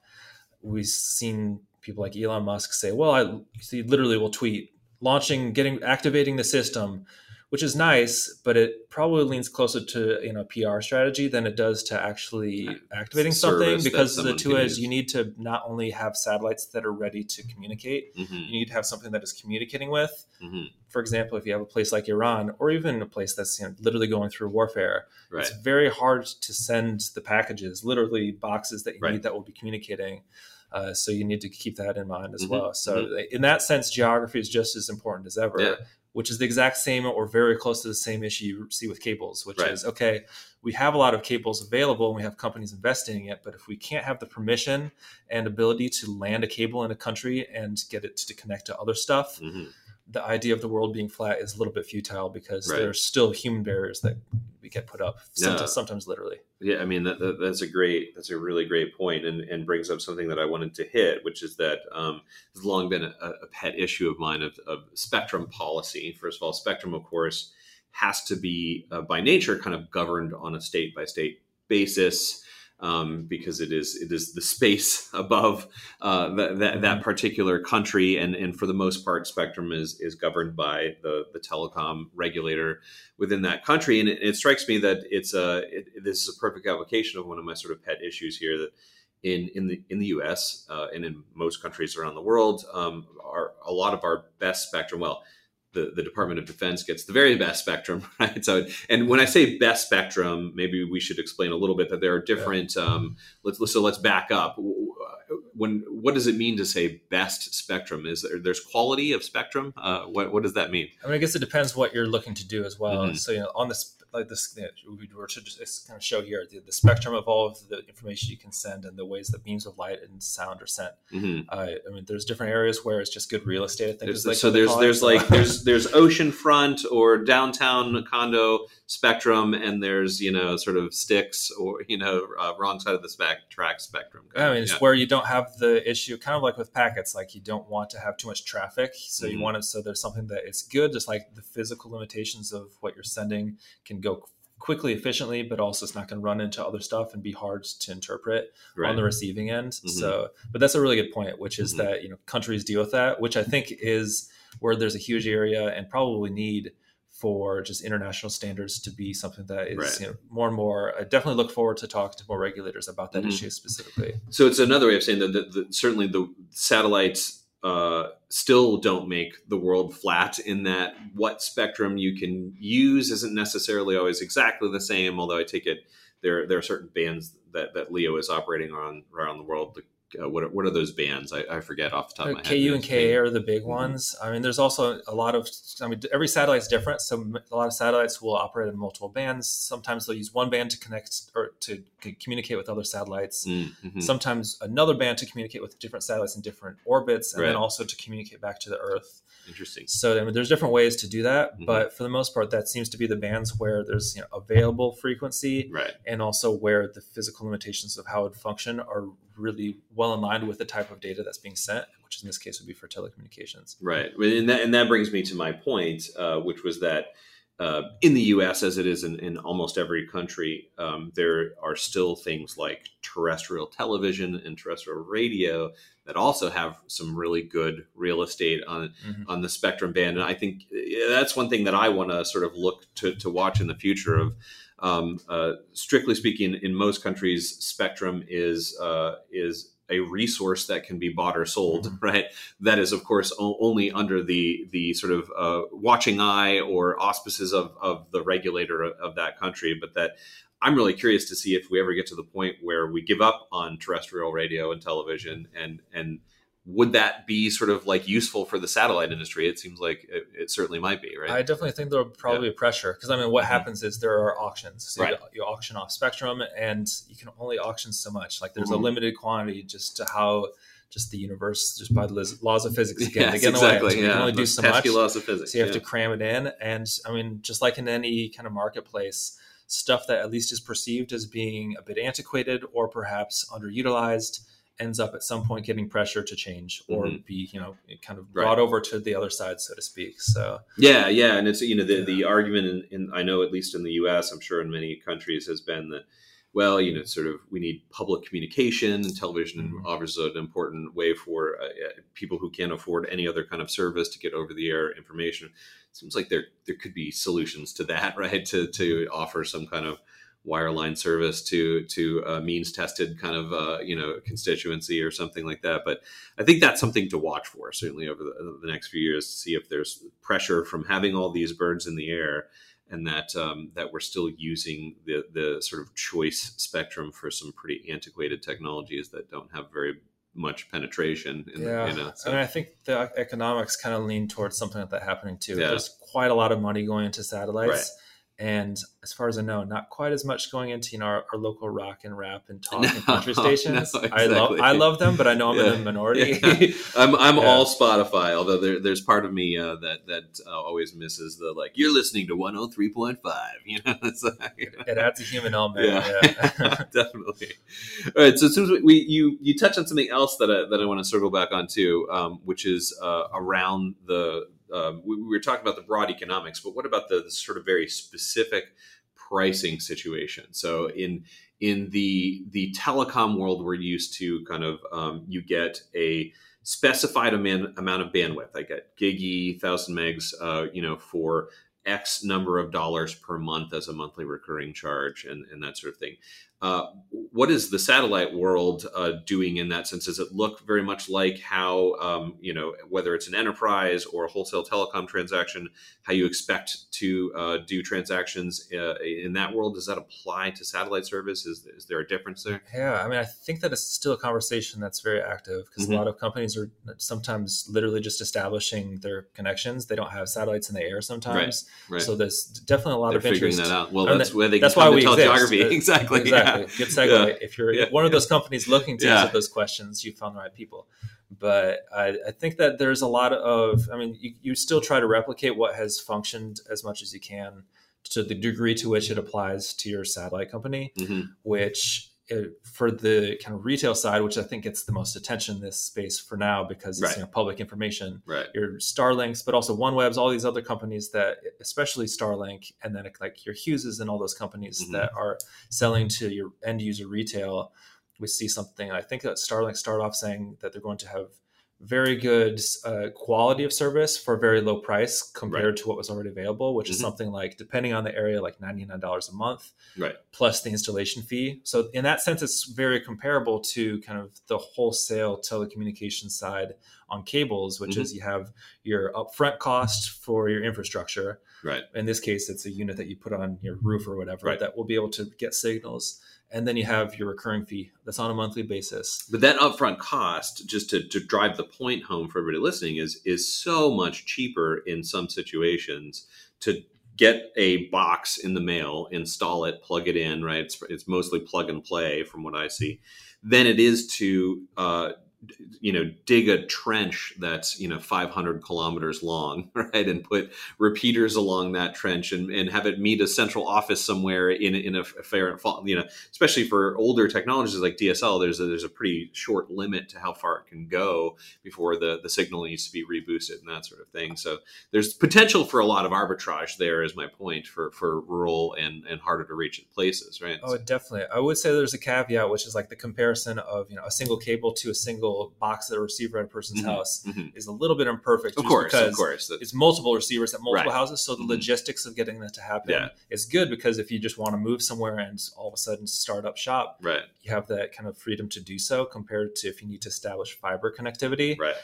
We've seen people like Elon Musk say, "Well, I he literally will tweet launching, getting, activating the system." Which is nice, but it probably leans closer to you know PR strategy than it does to actually activating something because the two is you need to not only have satellites that are ready to communicate, mm-hmm. you need to have something that is communicating with. Mm-hmm. For example, if you have a place like Iran or even a place that's you know, literally going through warfare, right. it's very hard to send the packages, literally boxes that you right. need that will be communicating. Uh, so you need to keep that in mind as mm-hmm. well. So mm-hmm. in that sense, geography is just as important as ever. Yeah which is the exact same or very close to the same issue you see with cables, which right. is okay, we have a lot of cables available and we have companies investing in it, but if we can't have the permission and ability to land a cable in a country and get it to connect to other stuff, mm-hmm. The idea of the world being flat is a little bit futile because right. there's still human barriers that we get put up, sometimes, sometimes literally. Yeah, I mean that, that, that's a great, that's a really great point, and and brings up something that I wanted to hit, which is that um, has long been a, a, pet issue of mine of, of, spectrum policy. First of all, spectrum, of course, has to be uh, by nature kind of governed on a state by state basis um, because it is it is the space [laughs] above uh, that, that, that mm-hmm. particular country, and and for the most part, spectrum is is governed by the the telecom regulator within that country. And it, it strikes me that it's a it, this is a perfect application of one of my sort of pet issues here that. In, in the in the U.S. Uh, and in most countries around the world, um, are a lot of our best spectrum. Well, the, the Department of Defense gets the very best spectrum, [laughs] right? So, and when I say best spectrum, maybe we should explain a little bit that there are different. Yeah. Um, let's so let's back up. When what does it mean to say best spectrum? Is there there's quality of spectrum? Uh, what what does that mean? I mean, I guess it depends what you're looking to do as well. Mm-hmm. So, you know, on the like this, we were to just kind of show here the, the, spectrum of all of the information you can send and the ways that beams of light and sound are sent. Mm-hmm. Uh, I mean, there's different areas where it's just good real estate. I think there's, like so there's there's like there's [laughs] there's oceanfront or downtown condo spectrum, and there's you know sort of sticks or you know uh, wrong side of the spec track spectrum. I mean, it's yeah. where you don't have the issue, kind of like with packets, like you don't want to have too much traffic, so mm-hmm. you want to so there's something that it's good, just like the physical limitations of what you're sending can go quickly, efficiently, but also it's not going to run into other stuff and be hard to interpret right. on the receiving end. Mm-hmm. So, but that's a really good point, which is mm-hmm. that you know countries deal with that, which I think is where there's a huge area and probably need for just international standards to be something that is right. you know, more and more. I definitely look forward to talking to more regulators about that mm-hmm. issue specifically. So it's another way of saying that, that, that certainly the satellites uh, still don't make the world flat in that what spectrum you can use isn't necessarily always exactly the same. Although I take it there there are certain bands that, that Leo is operating on around the world. The uh, what are, what are those bands? I, I, forget off the top of my head. KU and KA are the big mm-hmm. ones. I mean, there's also a lot of. I mean, every satellite is different. So a lot of satellites will operate in multiple bands. Sometimes they'll use one band to connect or to communicate with other satellites. Mm-hmm. Sometimes another band to communicate with different satellites in different orbits, and right. then also to communicate back to the Earth. Interesting. So I mean, there's different ways to do that, mm-hmm. but for the most part, that seems to be the bands where there's you know, available frequency, right. and also where the physical limitations of how it function are really well aligned with the type of data that's being sent, which in this case would be for telecommunications. Right, and that and that brings me to my point, uh, which was that. Uh, in the U.S., as it is in, in almost every country, um, there are still things like terrestrial television and terrestrial radio that also have some really good real estate on mm-hmm. on the spectrum band. And I think that's one thing that I want to sort of look to, to watch in the future. Of um, uh, strictly speaking, in most countries, spectrum is uh, is a resource that can be bought or sold, mm-hmm. right? That is, of course, o- only under the the sort of uh, watching eye or auspices of, of the regulator of, of, that country. But that I'm really curious to see if we ever get to the point where we give up on terrestrial radio and television, and and would that be sort of like useful for the satellite industry? It seems like it, it certainly might be, right? I definitely think there'll probably yeah. be pressure because I mean, what mm-hmm. happens is there are auctions. So right. you, you, auction off spectrum, and you can only auction so much. Like there's mm-hmm. a limited quantity just to how just the universe, just by the laws of physics again, yes, exactly. So you can only do so much. laws of physics. So you have yeah. to cram it in, and I mean, just like in any kind of marketplace stuff that at least is perceived as being a bit antiquated or perhaps underutilized ends up at some point getting pressure to change or mm-hmm. be you know kind of brought right. over to the other side so to speak so yeah yeah and it's you know the, yeah. the argument in, in i know at least in the us i'm sure in many countries has been that well, you know, sort of we need public communication and television mm-hmm. offers an important way for uh, people who can't afford any other kind of service to get over the air information. Seems like there there could be solutions to that, [laughs] right? To to offer some kind of wireline service to to a means tested kind of uh, you know constituency or something like that. But I think that's something to watch for certainly over the, the next few years to see if there's pressure from having all these birds in the air and that um, that we're still using the the sort of choice spectrum for some pretty antiquated technologies that don't have very much penetration. In yeah, the, you know, so. I I think the economics kind of lean towards something like that happening too. Yeah. There's quite a lot of money going into satellites. Right and as far as I know, not quite as much going into you know our, our local rock and rap and talk no, [laughs] and country stations. No, exactly. I love I love them, but I know I'm yeah. in the minority. [laughs] Yeah. I'm I'm yeah. all Spotify, although there, there's part of me uh, that that uh, always misses the like you're listening to 103.5. [laughs] You know, it's like, it adds a human element. Yeah, definitely. All right, so as soon as we, we you you touch on something else that I, that I want to circle back on too, um, which is uh, around the um, we, we, were talking about the broad economics, but what about the, the, sort of very specific pricing situation? So in in the the telecom world, we're used to kind of um, you get a specified amount, amount of bandwidth. I get gigi, thousand megs, uh, you know, for X number of dollars per month as a monthly recurring charge and, and that sort of thing. Uh, what is the satellite world uh, doing in that sense? Does it look very much like how um, you know whether it's an enterprise or a wholesale telecom transaction, how you expect to uh, do transactions uh, in that world? Does that apply to satellite service? Is, is there a difference there? Yeah, I mean, I think that it's still a conversation that's very active because Mhm. a lot of companies are sometimes literally just establishing their connections. They don't have satellites in the air sometimes, Right. so there's definitely a lot They're of figuring interest. that out. Well, that's that- where they that's why we tell exist. geography. Exactly. [laughs] Exactly. Yeah. Good segue. Yeah. If you're Yeah. one of those companies looking to answer those questions, you found the right people. But I, I think that there's a lot of, I mean, you, you still try to replicate what has functioned as much as you can to the degree to which it applies to your satellite company, Mhm. which for the kind of retail side, which I think gets the most attention in this space for now because it's Right. you know, public information Right. your Starlinks, but also OneWebs, all these other companies that, especially Starlink, and then like your Hugheses and all those companies Mhm. that are selling to your end user retail. We see something. I think that Starlink started off saying that they're going to have very good uh, quality of service for a very low price compared to what was already available, which is Mhm. something like depending on the area, like ninety nine dollars a month Right. plus the installation fee. So in that sense, it's very comparable to kind of the wholesale telecommunications side on cables, which Mhm. is you have your upfront cost for your infrastructure. Right. In this case, it's a unit that you put on your roof or whatever Right. that will be able to get signals. And then you have your recurring fee that's on a monthly basis. But that upfront cost, just to, to drive the point home for everybody listening, is is so much cheaper in some situations to get a box in the mail, install it, plug it in. Right, it's, it's mostly plug and play from what I see. Than it is to uh, you know dig a trench that's you know 500 kilometers long [laughs] right and put repeaters along that trench and, and have it meet a central office somewhere in, in a fair you know especially for older technologies like DSL there's a, there's a pretty short limit to how far it can go before the the signal needs to be reboosted and that sort of thing so there's potential for a lot of arbitrage there is my point for for rural and and harder to reach places right Oh, definitely. I would say there's a caveat, which is like the comparison of you know a single cable to a single box at a receiver at a person's Mhm. house Mhm. is a little bit imperfect. of course because of course That- it's multiple receivers at multiple Right. houses. So the Mhm. logistics of getting that to happen Yeah. is good because if you just want to move somewhere and all of a sudden start up shop, right you have that kind of freedom to do so compared to if you need to establish fiber connectivity. right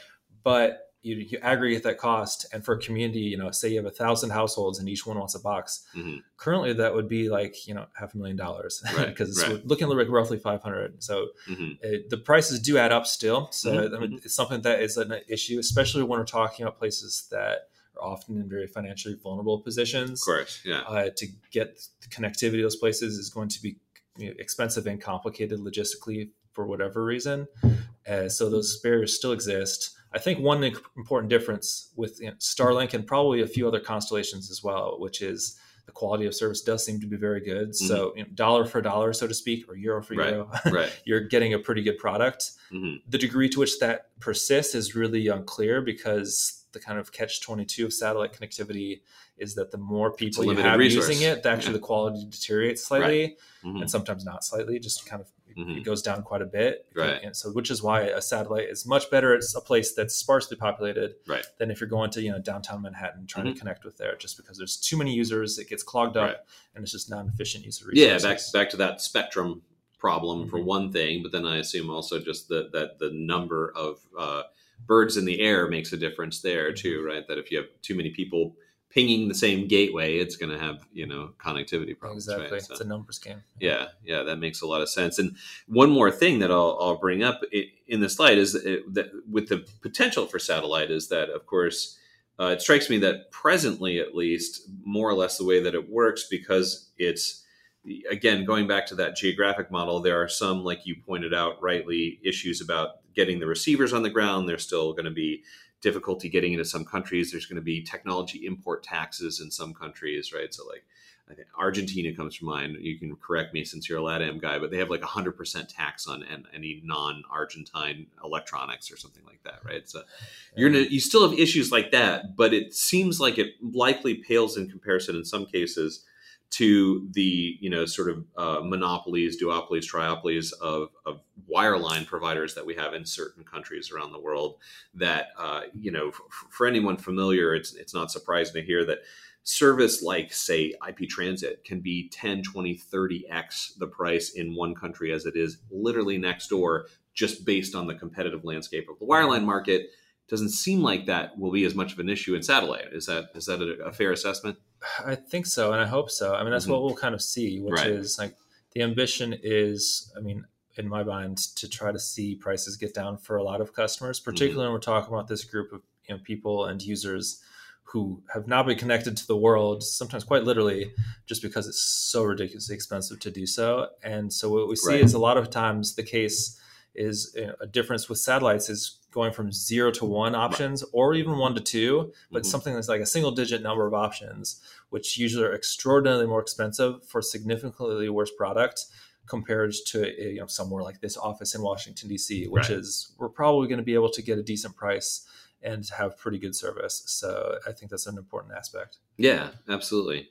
But you, you aggregate that cost, and for a community, you know, say you have a thousand households and each one wants a box. Mhm. Currently, that would be like you know half a million dollars because right. [laughs] we're looking like roughly five hundred. So Mhm. it, the prices do add up still. So Mhm, I mean, it's something that is an issue, especially when we're talking about places that are often in very financially vulnerable positions. of course yeah Uh, to get the connectivity to those places is going to be you know, expensive and complicated logistically for whatever reason. Uh, so those barriers still exist. I think one important difference with you know, Starlink and probably a few other constellations as well, which is the quality of service does seem to be very good. So you know, dollar for dollar, so to speak, or euro for Right. euro, [laughs] right you're getting a pretty good product. Mhm. The degree to which that persists is really unclear because the kind of catch 22 of satellite connectivity is that the more people you have resource. using it, the actually Yeah. the quality deteriorates slightly Mhm. and sometimes not slightly, just kind of Mhm. it goes down quite a bit. Right. And so which is why a satellite is much better It's a place that's sparsely populated Right. than if you're going to, you know, downtown Manhattan trying Mhm. to connect with there just because there's too many users, it gets clogged up Right. and it's just not an efficient use of resources. yeah back back to that spectrum problem for Mhm. one thing but then i assume also just the, that the number of uh, birds in the air makes a difference there too Mm-hmm. right that if you have too many people pinging the same gateway it's going to have you know connectivity problems Exactly. right? So- It's a numbers game. yeah yeah that makes a lot of sense and one more thing that i'll, I'll bring up in the slide is that, that with the potential for satellite is that of course uh, it strikes me that presently at least more or less the way that it works because it's again going back to that geographic model there are some like you pointed out rightly issues about getting the receivers on the ground there's still going to be difficulty getting into some countries there's going to be technology import taxes in some countries right so like I think Argentina comes to mind. You can correct me since you're a LATAM guy, but they have like a hundred percent tax on any non-Argentine electronics or something like that, right? So you're gonna, you still have issues like that, but it seems like it likely pales in comparison in some cases to the you know sort of uh, monopolies, duopolies, triopolies of, of wireline providers that we have in certain countries around the world. That uh, you know, f- for anyone familiar, it's it's not surprising to hear that service like say ip transit can be 10 20 30x the price in one country as it is literally next door just based on the competitive landscape of the wireline market doesn't seem like that will be as much of an issue in satellite is that is that a, a fair assessment i think so and i hope so i mean that's mm-hmm. what we'll kind of see which right. is like the ambition is i mean in my mind to try to see prices get down for a lot of customers particularly mm-hmm. when we're talking about this group of you know people and users who have now been connected to the world, sometimes quite literally, just because it's so ridiculously expensive to do so. And so what we see right. is a lot of times the case is you know, a difference with satellites is going from zero to one options or even one to two, but mm-hmm. something that's like a single digit number of options, which usually are extraordinarily more expensive for significantly worse product compared to you know somewhere like this office in Washington D.C., which right. is we're probably going to be able to get a decent price and have pretty good service. So I think that's an important aspect. Yeah, absolutely.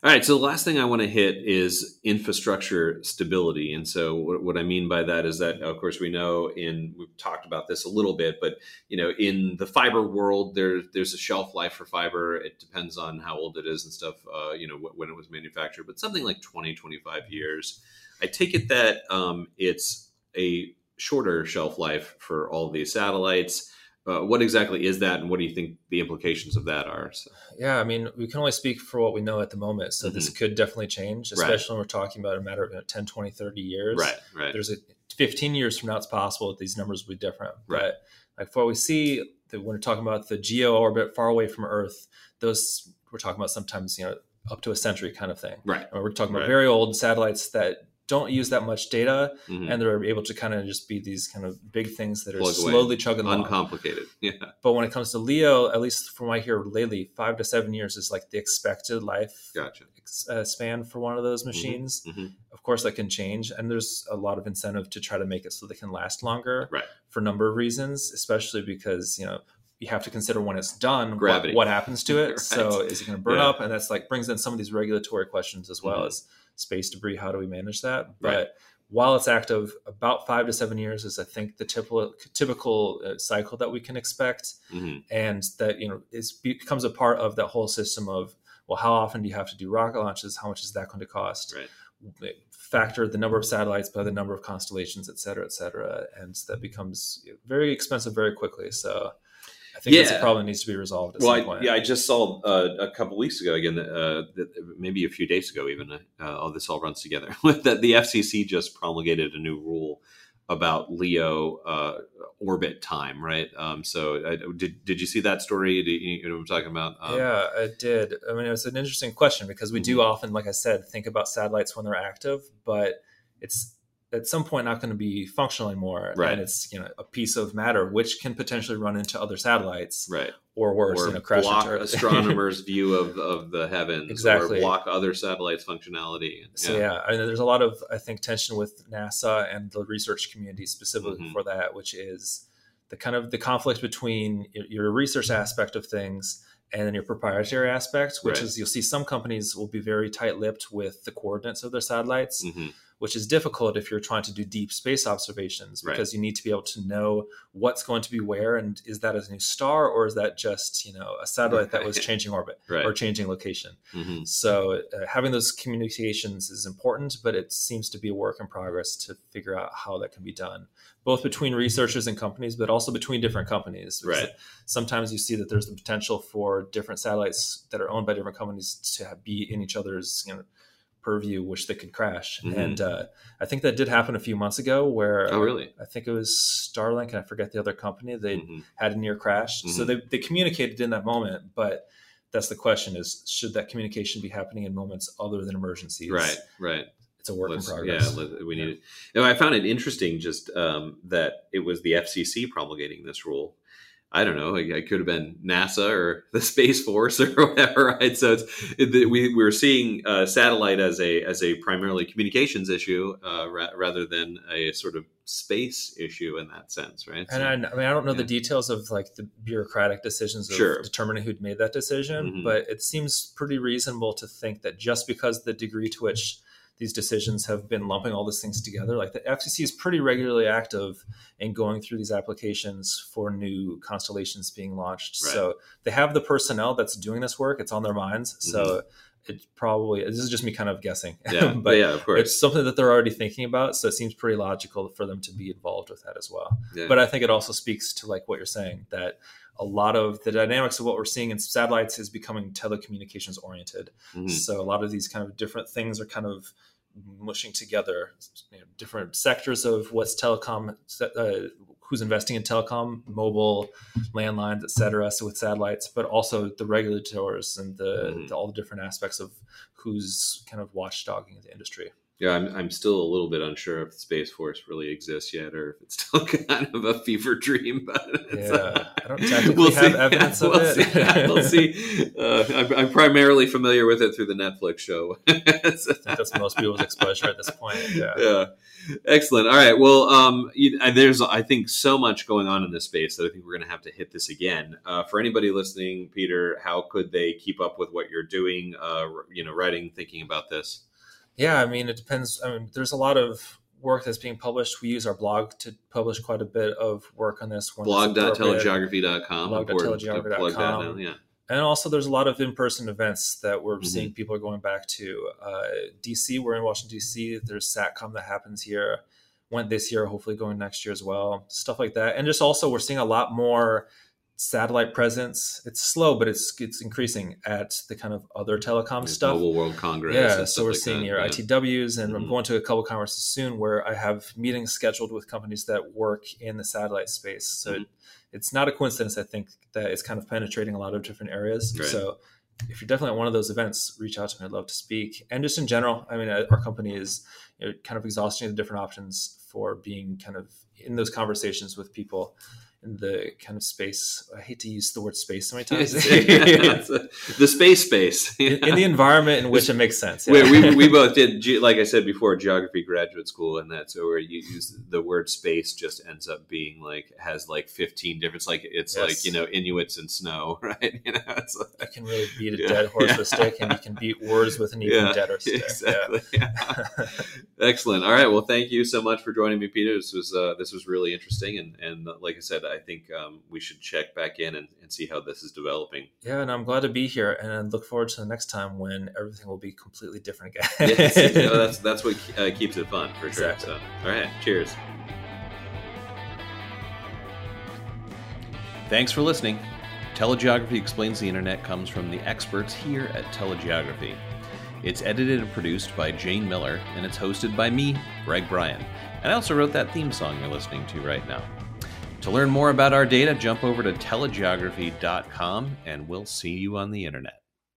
All right. So the last thing I want to hit is infrastructure stability. And so what, what, I mean by that is that, of course, we know in we've talked about this a little bit, but you know, in the fiber world, there there's a shelf life for fiber. It depends on how old it is and stuff. Uh, you know, when it was manufactured, but something like 20, 25 years. I take it that um, it's a shorter shelf life for all these satellites. Uh, what exactly is that and what do you think the implications of that are so. yeah i mean we can only speak for what we know at the moment so mm-hmm. this could definitely change especially right. when we're talking about a matter of 10 20 30 years right right there's a 15 years from now it's possible that these numbers will be different right. but like what we see that when we're talking about the geo orbit far away from earth those we're talking about sometimes you know up to a century kind of thing right we're talking about right. very old satellites that don't use that much data mm-hmm. and they're able to kind of just be these kind of big things that are Plug slowly away. chugging along. uncomplicated [laughs] yeah but when it comes to leo at least from what i hear lately five to seven years is like the expected life gotcha. uh, span for one of those mm-hmm. machines mm-hmm. of course that can change and there's a lot of incentive to try to make it so they can last longer right. for a number of reasons especially because you know you have to consider when it's done Gravity. What, what happens to [laughs] it right. so is it going to burn yeah. up and that's like brings in some of these regulatory questions as well mm-hmm. as space debris. How do we manage that? Right. But while it's active, about five to seven years is I think the typical typical uh, cycle that we can expect, mm-hmm. and that you know it becomes a part of that whole system of well, how often do you have to do rocket launches? How much is that going to cost? Right. Factor the number of satellites by the number of constellations, et cetera, et cetera, and that becomes very expensive very quickly. So I think yeah. probably needs to be resolved. well, I, yeah, I just saw uh, a couple weeks ago again, uh, maybe a few days ago, even. Uh, all this all runs together. [laughs] that the FCC just promulgated a new rule about LEO uh, orbit time, right? Um, so, did did you see that story? Did you, you know what I'm talking about? Um, yeah, I did. I mean, it was an interesting question because we mm-hmm. do often, like I said, think about satellites when they're active, but it's at some point not going to be functional anymore right. and it's you know a piece of matter which can potentially run into other satellites right or worse or you know crash block astronomers [laughs] view of, of the heavens exactly or block other satellites functionality yeah. so yeah I mean, there's a lot of i think tension with nasa and the research community specifically mm-hmm. for that which is the kind of the conflict between your research aspect of things and then your proprietary aspect which right. is you'll see some companies will be very tight-lipped with the coordinates of their satellites mm-hmm which is difficult if you're trying to do deep space observations because right. you need to be able to know what's going to be where and is that a new star or is that just you know a satellite that was changing orbit right. or changing location mm-hmm. so uh, having those communications is important but it seems to be a work in progress to figure out how that can be done both between researchers and companies but also between different companies right sometimes you see that there's the potential for different satellites that are owned by different companies to be in each other's you know purview, which they could crash. Mm-hmm. And uh, I think that did happen a few months ago where oh, really? I think it was Starlink and I forget the other company. They mm-hmm. had a near crash. Mm-hmm. So they, they communicated in that moment, but that's the question is should that communication be happening in moments other than emergencies? Right, right. It's a work Let's, in progress. Yeah, we need yeah. it. You know, I found it interesting just um, that it was the FCC promulgating this rule I don't know. It could have been NASA or [laughs] the Space Force or [laughs] whatever, right? So it's it, we we're seeing uh, satellite as a as a primarily communications issue uh, ra- rather than a sort of space issue in that sense, right? And I, I, mean, I don't know yeah. the details of like the bureaucratic decisions of sure. determining who'd made that decision, mm-hmm. but it seems pretty reasonable to think that just because the degree to which these decisions have been lumping all these things together. Like the FCC is pretty regularly active in going through these applications for new constellations being launched. Right. So they have the personnel that's doing this work. It's on their minds. So it's probably this is just me kind of guessing. Mm-hmm. Yeah, [laughs] but but yeah, of course. it's something that they're already thinking about. So it seems pretty logical for them to be involved with that as well. Yeah. But I think it also speaks to like what you're saying that a lot of the dynamics of what we're seeing in satellites is becoming telecommunications oriented. Mhm. So a lot of these kind of different things are kind of mushing together you know, different sectors of what's telecom, uh, who's investing in telecom, mobile, landlines, et cetera. So with satellites, but also the regulators and the, Mhm. the all the different aspects of who's kind of watchdogging the industry. Yeah, I'm, I'm still a little bit unsure if the Space Force really exists yet, or if it's [laughs] still kind of a fever dream. But Yeah, I don't technically have evidence [laughs] of we'll it. See. we'll see. [laughs] Uh, I'm, I'm primarily familiar with it through the Netflix show. I think that's most people's exposure at this point. Yeah. yeah, excellent. All right. Well, um, you, uh, there's I think so much going on in this space that I think we're going to have to hit this again. Uh, for anybody listening, Peter, how could they keep up with what you're doing? Uh, you know, writing, thinking about this. Yeah, I mean, it depends. I mean, there's a lot of work that's being published. We use our blog to publish quite a bit of work on this. Blog.telegeography.com. Blog.telegeography.com. plug that now. Yeah. And also, there's a lot of in-person events that we're Mhm. seeing people are going back to. Uh, DC, we're in Washington D.C. There's SatCom that happens here. Went this year, hopefully going next year as well. Stuff like that, and just also we're seeing a lot more satellite presence. It's slow, but it's it's increasing at the kind of other telecom stuff. Mobile World Congress. Yeah, so we're like seeing that, your yeah. ITWs, and I'm Mhm. going to a couple conferences soon where I have meetings scheduled with companies that work in the satellite space. So Mhm. it, it's not a coincidence, I think, that it's kind of penetrating a lot of different areas. Right. So if you're definitely at one of those events, reach out to me. I'd love to speak. And just in general, I mean, uh, our company is you know, kind of exhausting the different options for being kind of in those conversations with people in the kind of space. I hate to use the word space so many [laughs] times. the space space. [laughs] in, in the environment in which it makes sense. we, yeah. we, we [laughs] both did, like I said before, geography graduate school, and that's where you use the word space just ends up being like has like fifteen different. Like it's Yes. like you know Inuits and snow, right? You know, it's like, you can really beat a Yeah. dead horse with a stick, and you can beat words with an even Yeah, deader stick. exactly. Yeah. Excellent. All right. Well, thank you so much for joining me, Peter. This was uh, this was really interesting, and and like I said, I think um, we should check back in and, and see how this is developing. Yeah, and I'm glad to be here, and I look forward to the next time when everything will be completely different again. Yes, [laughs] you know, that's that's what uh, keeps it fun for sure. Exactly. So, all right. Cheers. Thanks for listening. Telegeography Explains the Internet comes from the experts here at Telegeography. It's edited and produced by Jane Miller, and it's hosted by me, Greg Bryan. And I also wrote that theme song you're listening to right now. To learn more about our data, jump over to telegeography.com, and we'll see you on the internet.